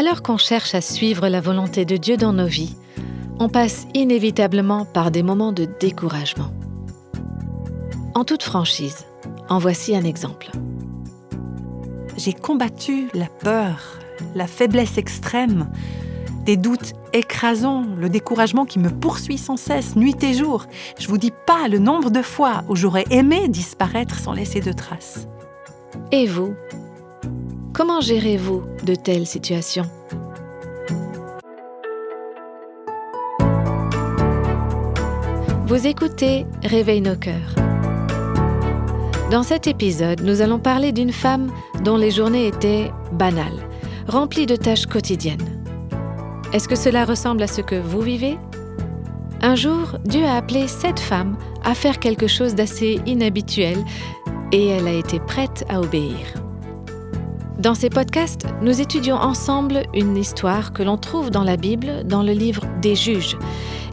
Alors qu'on cherche à suivre la volonté de Dieu dans nos vies, on passe inévitablement par des moments de découragement. En toute franchise, en voici un exemple. J'ai combattu la peur, la faiblesse extrême, des doutes écrasants, le découragement qui me poursuit sans cesse, nuit et jour. Je vous dis pas le nombre de fois où j'aurais aimé disparaître sans laisser de traces. Et vous Comment gérez-vous de telles situations? Vous écoutez Réveille nos cœurs. Dans cet épisode, nous allons parler d'une femme dont les journées étaient banales, remplies de tâches quotidiennes. Est-ce que cela ressemble à ce que vous vivez? Un jour, Dieu a appelé cette femme à faire quelque chose d'assez inhabituel et elle a été prête à obéir. Dans ces podcasts, nous étudions ensemble une histoire que l'on trouve dans la Bible, dans le livre des juges,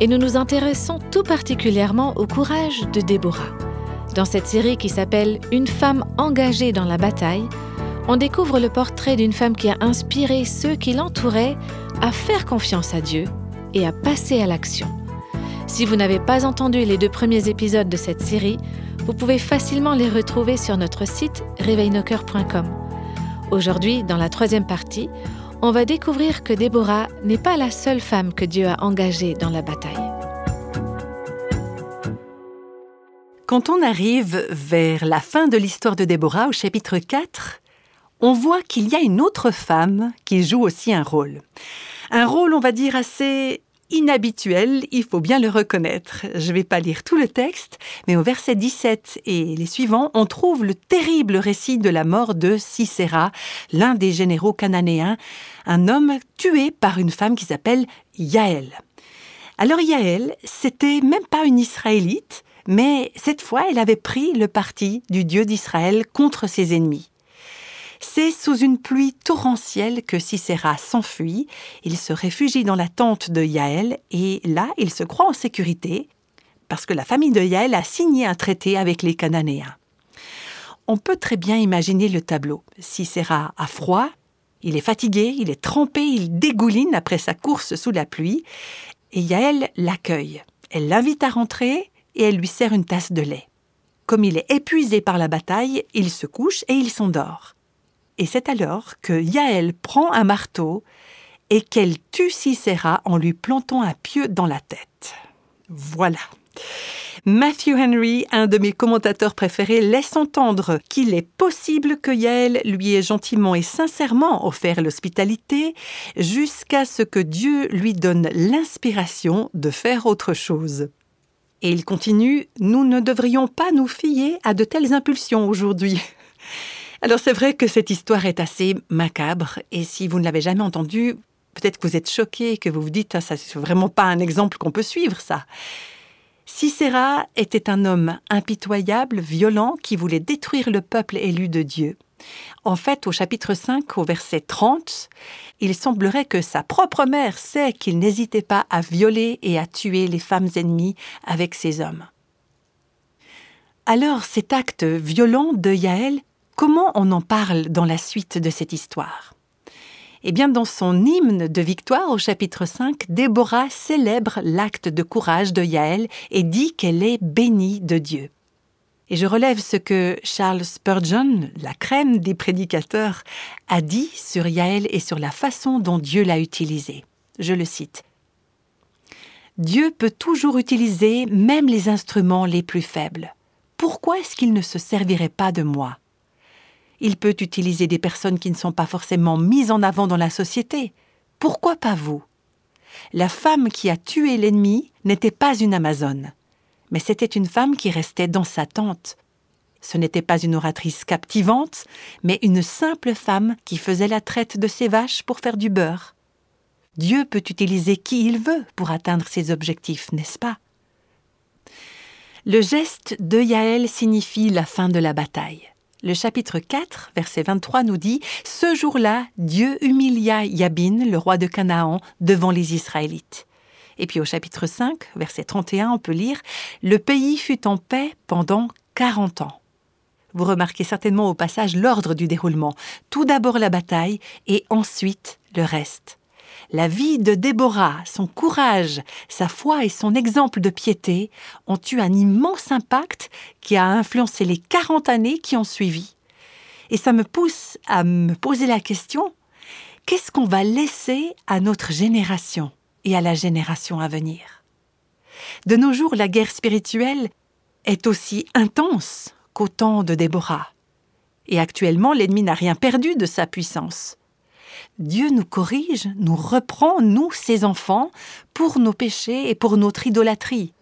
et nous nous intéressons tout particulièrement au courage de Déborah. Dans cette série qui s'appelle Une femme engagée dans la bataille, on découvre le portrait d'une femme qui a inspiré ceux qui l'entouraient à faire confiance à Dieu et à passer à l'action. Si vous n'avez pas entendu les deux premiers épisodes de cette série, vous pouvez facilement les retrouver sur notre site réveilnocoeur.com. Aujourd'hui, dans la troisième partie, on va découvrir que Déborah n'est pas la seule femme que Dieu a engagée dans la bataille. Quand on arrive vers la fin de l'histoire de Déborah au chapitre 4, on voit qu'il y a une autre femme qui joue aussi un rôle. Un rôle, on va dire, assez inhabituel, il faut bien le reconnaître. Je ne vais pas lire tout le texte, mais au verset 17 et les suivants, on trouve le terrible récit de la mort de Sisera, l'un des généraux cananéens, un homme tué par une femme qui s'appelle Yaël. Alors Yaël, c'était même pas une Israélite, mais cette fois, elle avait pris le parti du Dieu d'Israël contre ses ennemis. C'est sous une pluie torrentielle que Sisera s'enfuit. Il se réfugie dans la tente de Yaël et là, il se croit en sécurité parce que la famille de Yaël a signé un traité avec les Cananéens. On peut très bien imaginer le tableau. Sisera a froid, il est fatigué, il est trempé, il dégouline après sa course sous la pluie, et Yaël l'accueille. Elle l'invite à rentrer et elle lui sert une tasse de lait. Comme il est épuisé par la bataille, il se couche et il s'endort. Et c'est alors que Yaël prend un marteau et qu'elle tue Sisera en lui plantant un pieu dans la tête. Voilà. Matthew Henry, un de mes commentateurs préférés, laisse entendre qu'il est possible que Yaël lui ait gentiment et sincèrement offert l'hospitalité jusqu'à ce que Dieu lui donne l'inspiration de faire autre chose. Et il continue, Nous ne devrions pas nous fier à de telles impulsions aujourd'hui. Alors c'est vrai que cette histoire est assez macabre et si vous ne l'avez jamais entendue, peut-être que vous êtes choqué, que vous vous dites ah, ça c'est vraiment pas un exemple qu'on peut suivre ça. Sisera était un homme impitoyable, violent, qui voulait détruire le peuple élu de Dieu. En fait, au chapitre 5, au verset 30, il semblerait que sa propre mère sait qu'il n'hésitait pas à violer et à tuer les femmes ennemies avec ses hommes. Alors cet acte violent de Yaël Comment on en parle dans la suite de cette histoire? Eh bien, dans son hymne de victoire au chapitre 5, Déborah célèbre l'acte de courage de Yaël et dit qu'elle est bénie de Dieu. Et je relève ce que Charles Spurgeon, la crème des prédicateurs, a dit sur Yaël et sur la façon dont Dieu l'a utilisée. Je le cite. Dieu peut toujours utiliser même les instruments les plus faibles. Pourquoi est-ce qu'il ne se servirait pas de moi? Il peut utiliser des personnes qui ne sont pas forcément mises en avant dans la société. Pourquoi pas vous? La femme qui a tué l'ennemi n'était pas une Amazone, mais c'était une femme qui restait dans sa tente. Ce n'était pas une oratrice captivante, mais une simple femme qui faisait la traite de ses vaches pour faire du beurre. Dieu peut utiliser qui il veut pour atteindre ses objectifs, n'est-ce pas? Le geste de Yaël signifie la fin de la bataille. Le chapitre 4, verset 23 nous dit Ce jour-là, Dieu humilia Yabin, le roi de Canaan, devant les Israélites. Et puis au chapitre 5, verset 31, on peut lire Le pays fut en paix pendant 40 ans. Vous remarquez certainement au passage l'ordre du déroulement. Tout d'abord la bataille et ensuite le reste. La vie de Déborah, son courage, sa foi et son exemple de piété ont eu un immense impact qui a influencé les 40 années qui ont suivi. Et ça me pousse à me poser la question, qu'est-ce qu'on va laisser à notre génération et à la génération à venir? De nos jours, la guerre spirituelle est aussi intense qu'au temps de Déborah. Et actuellement, l'ennemi n'a rien perdu de sa puissance. Dieu nous corrige, nous reprend, nous, ses enfants, pour nos péchés et pour notre idolâtrie.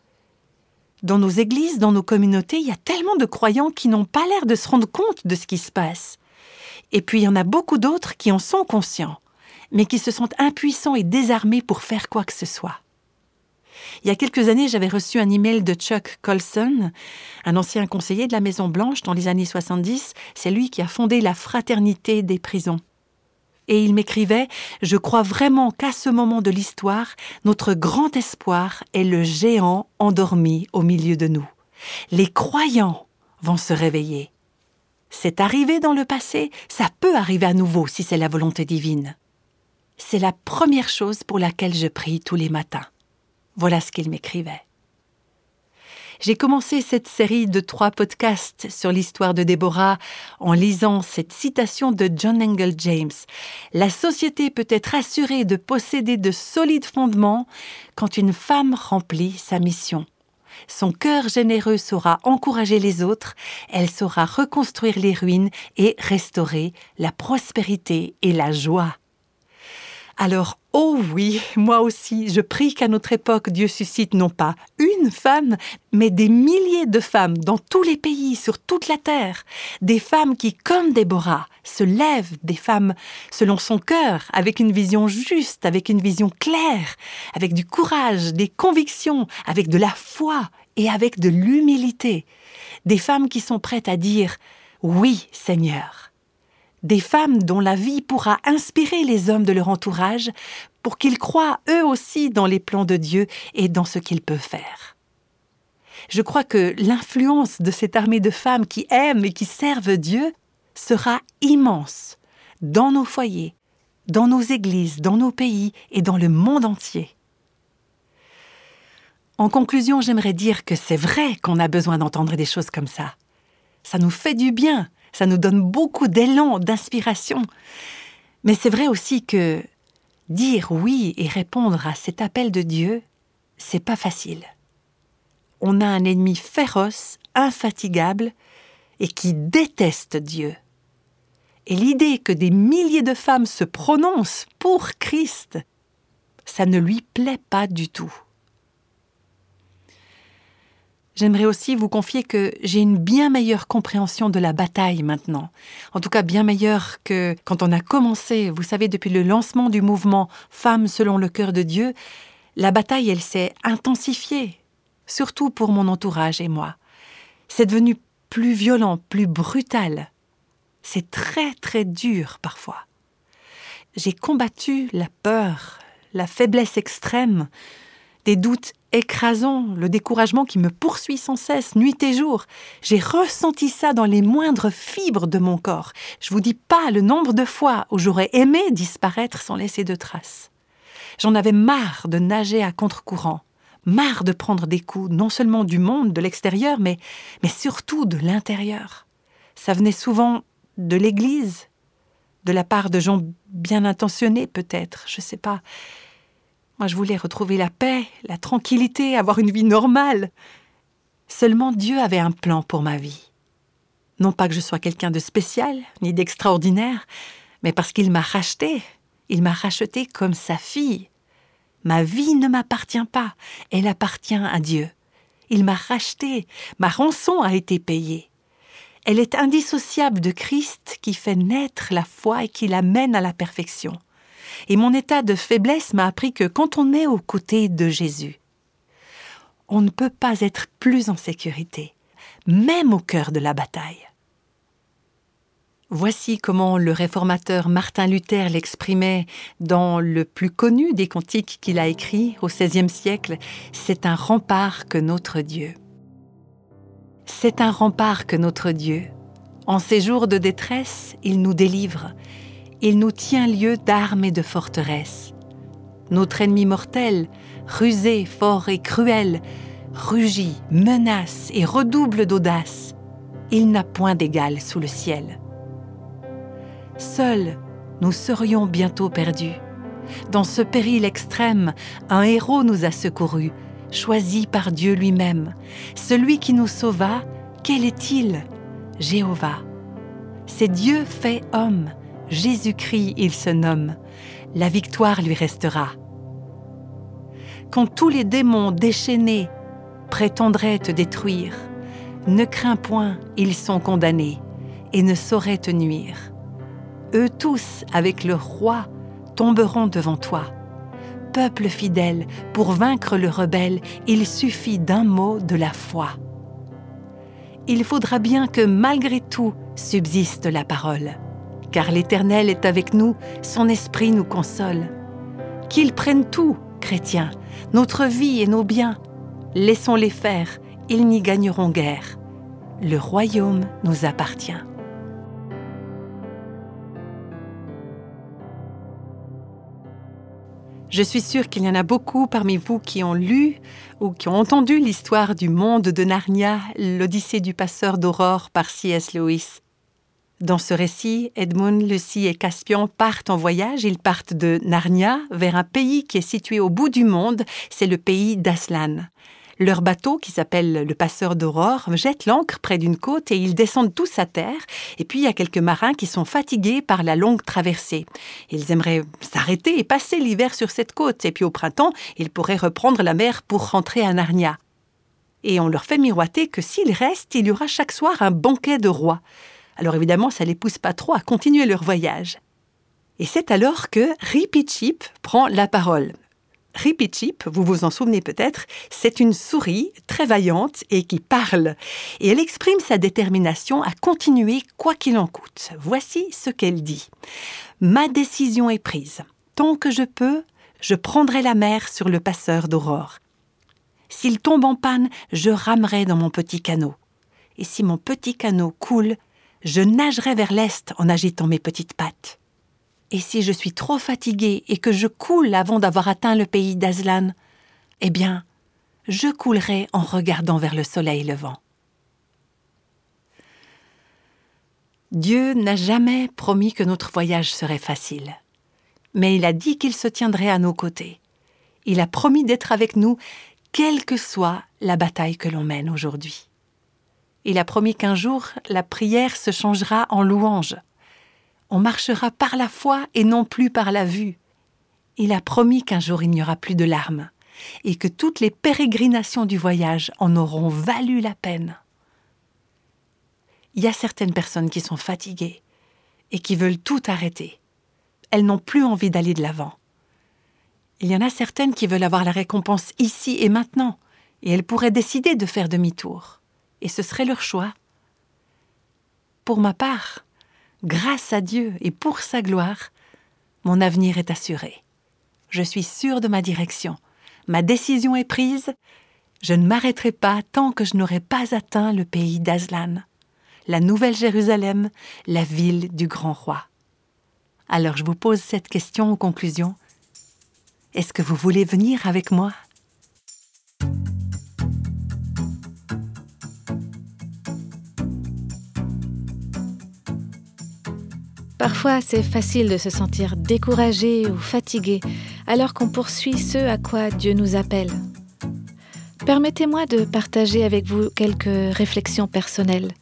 Dans nos églises, dans nos communautés, il y a tellement de croyants qui n'ont pas l'air de se rendre compte de ce qui se passe. Et puis il y en a beaucoup d'autres qui en sont conscients, mais qui se sentent impuissants et désarmés pour faire quoi que ce soit. Il y a quelques années, j'avais reçu un email de Chuck Colson, un ancien conseiller de la Maison Blanche dans les années 70. C'est lui qui a fondé la Fraternité des prisons. Et il m'écrivait Je crois vraiment qu'à ce moment de l'histoire, notre grand espoir est le géant endormi au milieu de nous. Les croyants vont se réveiller. C'est arrivé dans le passé, ça peut arriver à nouveau si c'est la volonté divine. C'est la première chose pour laquelle je prie tous les matins. Voilà ce qu'il m'écrivait. J'ai commencé cette série de trois podcasts sur l'histoire de Déborah en lisant cette citation de John Engel James. La société peut être assurée de posséder de solides fondements quand une femme remplit sa mission. Son cœur généreux saura encourager les autres, elle saura reconstruire les ruines et restaurer la prospérité et la joie. Alors, oh oui, moi aussi, je prie qu'à notre époque, Dieu suscite non pas une femme, mais des milliers de femmes dans tous les pays, sur toute la terre. Des femmes qui, comme Déborah, se lèvent, des femmes selon son cœur, avec une vision juste, avec une vision claire, avec du courage, des convictions, avec de la foi et avec de l'humilité. Des femmes qui sont prêtes à dire Oui, Seigneur des femmes dont la vie pourra inspirer les hommes de leur entourage pour qu'ils croient eux aussi dans les plans de Dieu et dans ce qu'ils peuvent faire. Je crois que l'influence de cette armée de femmes qui aiment et qui servent Dieu sera immense dans nos foyers, dans nos églises, dans nos pays et dans le monde entier. En conclusion, j'aimerais dire que c'est vrai qu'on a besoin d'entendre des choses comme ça. Ça nous fait du bien ça nous donne beaucoup d'élan, d'inspiration. Mais c'est vrai aussi que dire oui et répondre à cet appel de Dieu, c'est pas facile. On a un ennemi féroce, infatigable, et qui déteste Dieu. Et l'idée que des milliers de femmes se prononcent pour Christ, ça ne lui plaît pas du tout. J'aimerais aussi vous confier que j'ai une bien meilleure compréhension de la bataille maintenant. En tout cas, bien meilleure que quand on a commencé, vous savez, depuis le lancement du mouvement Femmes selon le cœur de Dieu, la bataille, elle s'est intensifiée, surtout pour mon entourage et moi. C'est devenu plus violent, plus brutal. C'est très très dur parfois. J'ai combattu la peur, la faiblesse extrême, des doutes écrasants, le découragement qui me poursuit sans cesse, nuit et jour. J'ai ressenti ça dans les moindres fibres de mon corps. Je vous dis pas le nombre de fois où j'aurais aimé disparaître sans laisser de traces. J'en avais marre de nager à contre-courant, marre de prendre des coups, non seulement du monde, de l'extérieur, mais, mais surtout de l'intérieur. Ça venait souvent de l'Église, de la part de gens bien intentionnés peut-être, je sais pas. Moi, je voulais retrouver la paix, la tranquillité, avoir une vie normale. Seulement Dieu avait un plan pour ma vie. Non pas que je sois quelqu'un de spécial, ni d'extraordinaire, mais parce qu'il m'a racheté. Il m'a racheté comme sa fille. Ma vie ne m'appartient pas, elle appartient à Dieu. Il m'a racheté, ma rançon a été payée. Elle est indissociable de Christ qui fait naître la foi et qui l'amène à la perfection. Et mon état de faiblesse m'a appris que quand on est aux côtés de Jésus, on ne peut pas être plus en sécurité, même au cœur de la bataille. Voici comment le réformateur Martin Luther l'exprimait dans le plus connu des cantiques qu'il a écrit au XVIe siècle, C'est un rempart que notre Dieu. C'est un rempart que notre Dieu, En ces jours de détresse, il nous délivre. Il nous tient lieu d'armes et de forteresses. Notre ennemi mortel, rusé, fort et cruel, rugit, menace et redouble d'audace. Il n'a point d'égal sous le ciel. Seuls, nous serions bientôt perdus. Dans ce péril extrême, un héros nous a secourus, choisi par Dieu lui-même. Celui qui nous sauva, quel est-il? Jéhovah. C'est Dieu fait homme. Jésus-Christ, il se nomme. La victoire lui restera. Quand tous les démons déchaînés prétendraient te détruire, ne crains point, ils sont condamnés et ne sauraient te nuire. Eux tous, avec le roi, tomberont devant toi. Peuple fidèle, pour vaincre le rebelle, il suffit d'un mot de la foi. Il faudra bien que malgré tout subsiste la parole, car l'Éternel est avec nous, son esprit nous console. Qu'ils prennent tout, chrétiens, notre vie et nos biens, laissons-les faire, ils n'y gagneront guère. Le royaume nous appartient. Je suis sûre qu'il y en a beaucoup parmi vous qui ont lu ou qui ont entendu l'histoire du monde de Narnia, l'Odyssée du passeur d'aurore par C.S. Lewis. Dans ce récit, Edmund, Lucie et Caspian partent en voyage. Ils partent de Narnia vers un pays qui est situé au bout du monde, c'est le pays d'Aslan. Leur bateau, qui s'appelle le Passeur d'Aurore, jette l'ancre près d'une côte et ils descendent tous à terre. Et puis il y a quelques marins qui sont fatigués par la longue traversée. Ils aimeraient s'arrêter et passer l'hiver sur cette côte. Et puis au printemps, ils pourraient reprendre la mer pour rentrer à Narnia. Et on leur fait miroiter que s'ils restent, il y aura chaque soir un banquet de roi. Alors évidemment, ça les pousse pas trop à continuer leur voyage. Et c'est alors que Rippy Chip prend la parole. Rippy Chip, vous vous en souvenez peut-être, c'est une souris très vaillante et qui parle. Et elle exprime sa détermination à continuer quoi qu'il en coûte. Voici ce qu'elle dit. Ma décision est prise. Tant que je peux, je prendrai la mer sur le passeur d'aurore. S'il tombe en panne, je ramerai dans mon petit canot. Et si mon petit canot coule, je nagerai vers l'est en agitant mes petites pattes. Et si je suis trop fatiguée et que je coule avant d'avoir atteint le pays d'Aslan, eh bien, je coulerai en regardant vers le soleil levant. Dieu n'a jamais promis que notre voyage serait facile, mais il a dit qu'il se tiendrait à nos côtés. Il a promis d'être avec nous, quelle que soit la bataille que l'on mène aujourd'hui. Il a promis qu'un jour la prière se changera en louange on marchera par la foi et non plus par la vue. Il a promis qu'un jour il n'y aura plus de larmes, et que toutes les pérégrinations du voyage en auront valu la peine. Il y a certaines personnes qui sont fatiguées et qui veulent tout arrêter. Elles n'ont plus envie d'aller de l'avant. Il y en a certaines qui veulent avoir la récompense ici et maintenant, et elles pourraient décider de faire demi-tour. Et ce serait leur choix. Pour ma part, grâce à Dieu et pour sa gloire, mon avenir est assuré. Je suis sûre de ma direction. Ma décision est prise. Je ne m'arrêterai pas tant que je n'aurai pas atteint le pays d'Aslan, la Nouvelle Jérusalem, la ville du grand roi. Alors je vous pose cette question en conclusion. Est-ce que vous voulez venir avec moi? Parfois, c'est facile de se sentir découragé ou fatigué alors qu'on poursuit ce à quoi Dieu nous appelle. Permettez-moi de partager avec vous quelques réflexions personnelles.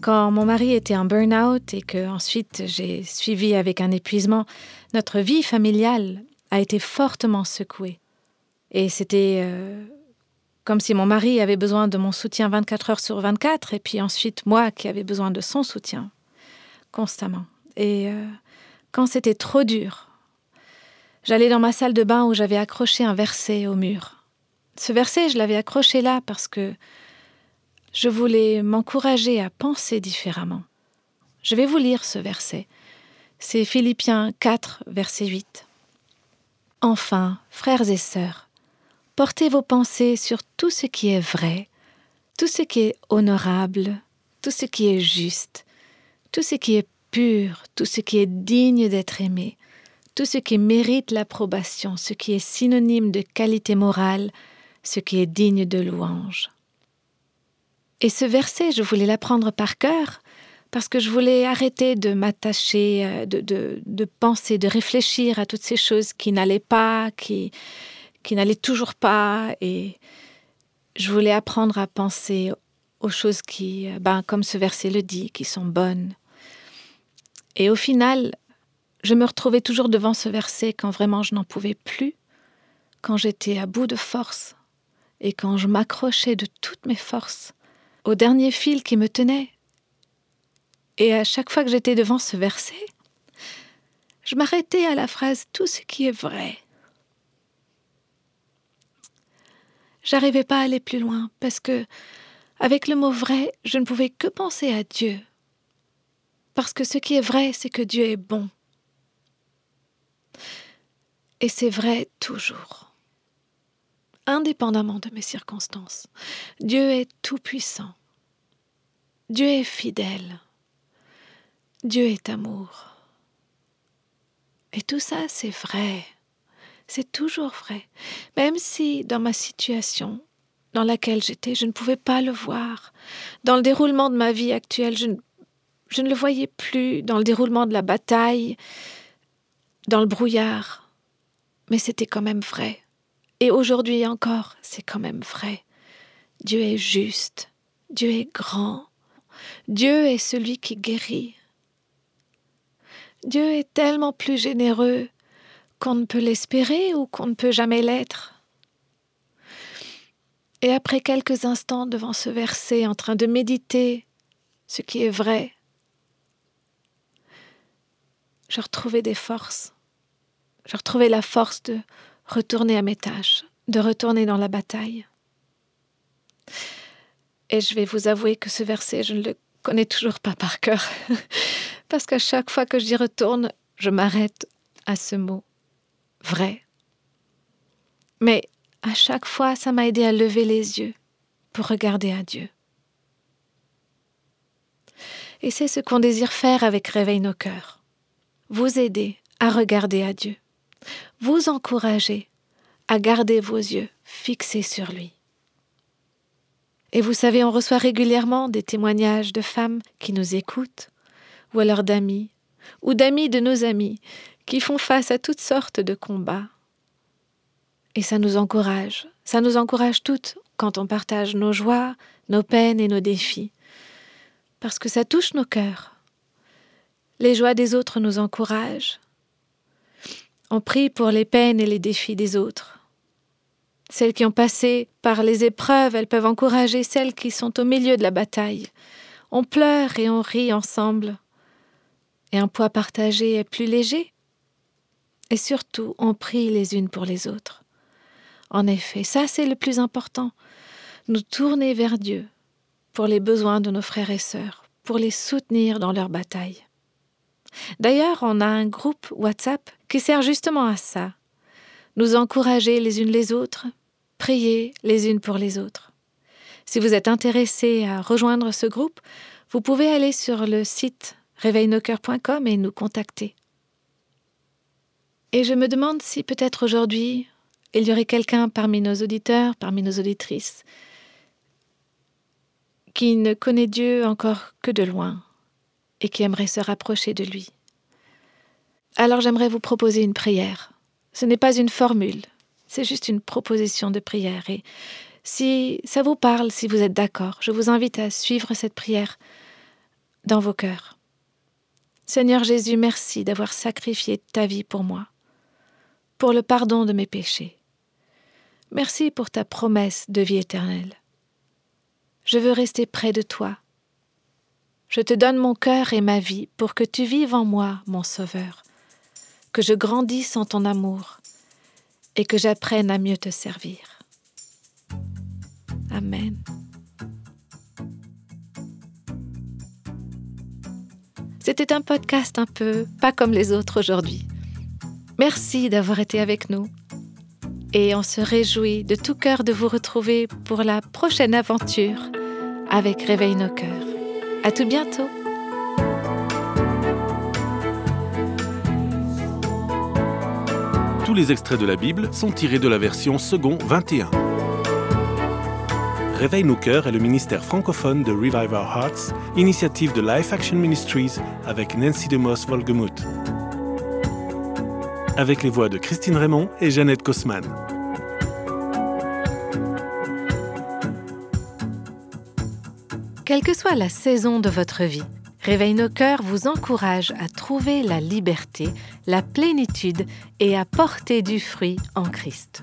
Quand mon mari était en burn-out et que ensuite j'ai suivi avec un épuisement, notre vie familiale a été fortement secouée. Et c'était euh, comme si mon mari avait besoin de mon soutien 24 heures sur 24 et puis ensuite moi qui avais besoin de son soutien constamment. Et euh, quand c'était trop dur, j'allais dans ma salle de bain où j'avais accroché un verset au mur. Ce verset, je l'avais accroché là parce que je voulais m'encourager à penser différemment. Je vais vous lire ce verset. C'est Philippiens 4, verset 8. Enfin, frères et sœurs, portez vos pensées sur tout ce qui est vrai, tout ce qui est honorable, tout ce qui est juste, tout ce qui est pur, tout ce qui est digne d'être aimé, tout ce qui mérite l'approbation, ce qui est synonyme de qualité morale, ce qui est digne de louange. Et ce verset, je voulais l'apprendre par cœur parce que je voulais arrêter de m'attacher, euh, de, de, penser, de réfléchir à toutes ces choses qui n'allaient pas, qui, qui n'allaient toujours pas. Et je voulais apprendre à penser aux choses qui, euh, ben, comme ce verset le dit, qui sont bonnes. Et au final, je me retrouvais toujours devant ce verset quand vraiment je n'en pouvais plus, quand j'étais à bout de force et quand je m'accrochais de toutes mes forces au dernier fil qui me tenait. Et à chaque fois que j'étais devant ce verset, je m'arrêtais à la phrase Tout ce qui est vrai. J'arrivais pas à aller plus loin parce que, avec le mot vrai, je ne pouvais que penser à Dieu. Parce que ce qui est vrai, c'est que Dieu est bon. Et c'est vrai toujours indépendamment de mes circonstances. Dieu est tout-puissant. Dieu est fidèle. Dieu est amour. Et tout ça, c'est vrai. C'est toujours vrai. Même si dans ma situation dans laquelle j'étais, je ne pouvais pas le voir. Dans le déroulement de ma vie actuelle, je ne, je ne le voyais plus. Dans le déroulement de la bataille, dans le brouillard. Mais c'était quand même vrai. Et aujourd'hui encore, c'est quand même vrai. Dieu est juste, Dieu est grand, Dieu est celui qui guérit. Dieu est tellement plus généreux qu'on ne peut l'espérer ou qu'on ne peut jamais l'être. Et après quelques instants devant ce verset, en train de méditer ce qui est vrai, je retrouvais des forces. Je retrouvais la force de retourner à mes tâches, de retourner dans la bataille. Et je vais vous avouer que ce verset, je ne le connais toujours pas par cœur, parce qu'à chaque fois que j'y retourne, je m'arrête à ce mot vrai. Mais à chaque fois, ça m'a aidé à lever les yeux pour regarder à Dieu. Et c'est ce qu'on désire faire avec Réveille nos cœurs. Vous aider à regarder à Dieu vous encourager à garder vos yeux fixés sur lui. Et vous savez, on reçoit régulièrement des témoignages de femmes qui nous écoutent, ou alors d'amis, ou d'amis de nos amis, qui font face à toutes sortes de combats. Et ça nous encourage, ça nous encourage toutes quand on partage nos joies, nos peines et nos défis, parce que ça touche nos cœurs. Les joies des autres nous encouragent, on prie pour les peines et les défis des autres. Celles qui ont passé par les épreuves, elles peuvent encourager celles qui sont au milieu de la bataille. On pleure et on rit ensemble. Et un poids partagé est plus léger. Et surtout, on prie les unes pour les autres. En effet, ça c'est le plus important. Nous tourner vers Dieu pour les besoins de nos frères et sœurs, pour les soutenir dans leur bataille. D'ailleurs, on a un groupe WhatsApp qui sert justement à ça. Nous encourager les unes les autres, prier les unes pour les autres. Si vous êtes intéressé à rejoindre ce groupe, vous pouvez aller sur le site réveilnoscoeurs.com et nous contacter. Et je me demande si peut-être aujourd'hui, il y aurait quelqu'un parmi nos auditeurs, parmi nos auditrices, qui ne connaît Dieu encore que de loin, et qui aimerait se rapprocher de lui. Alors j'aimerais vous proposer une prière. Ce n'est pas une formule, c'est juste une proposition de prière. Et si ça vous parle, si vous êtes d'accord, je vous invite à suivre cette prière dans vos cœurs. Seigneur Jésus, merci d'avoir sacrifié ta vie pour moi, pour le pardon de mes péchés. Merci pour ta promesse de vie éternelle. Je veux rester près de toi je te donne mon cœur et ma vie pour que tu vives en moi, mon Sauveur, que je grandisse en ton amour et que j'apprenne à mieux te servir. Amen. C'était un podcast un peu pas comme les autres aujourd'hui. Merci d'avoir été avec nous et on se réjouit de tout cœur de vous retrouver pour la prochaine aventure avec Réveille nos cœurs. À tout bientôt. Tous les extraits de la Bible sont tirés de la version second 21. Réveille nos cœurs est le ministère francophone de Revive Our Hearts, initiative de Life Action Ministries avec Nancy DeMoss Volgemuth. Avec les voix de Christine Raymond et Jeannette Kosman. Quelle que soit la saison de votre vie, Réveille nos cœurs vous encourage à trouver la liberté, la plénitude et à porter du fruit en Christ.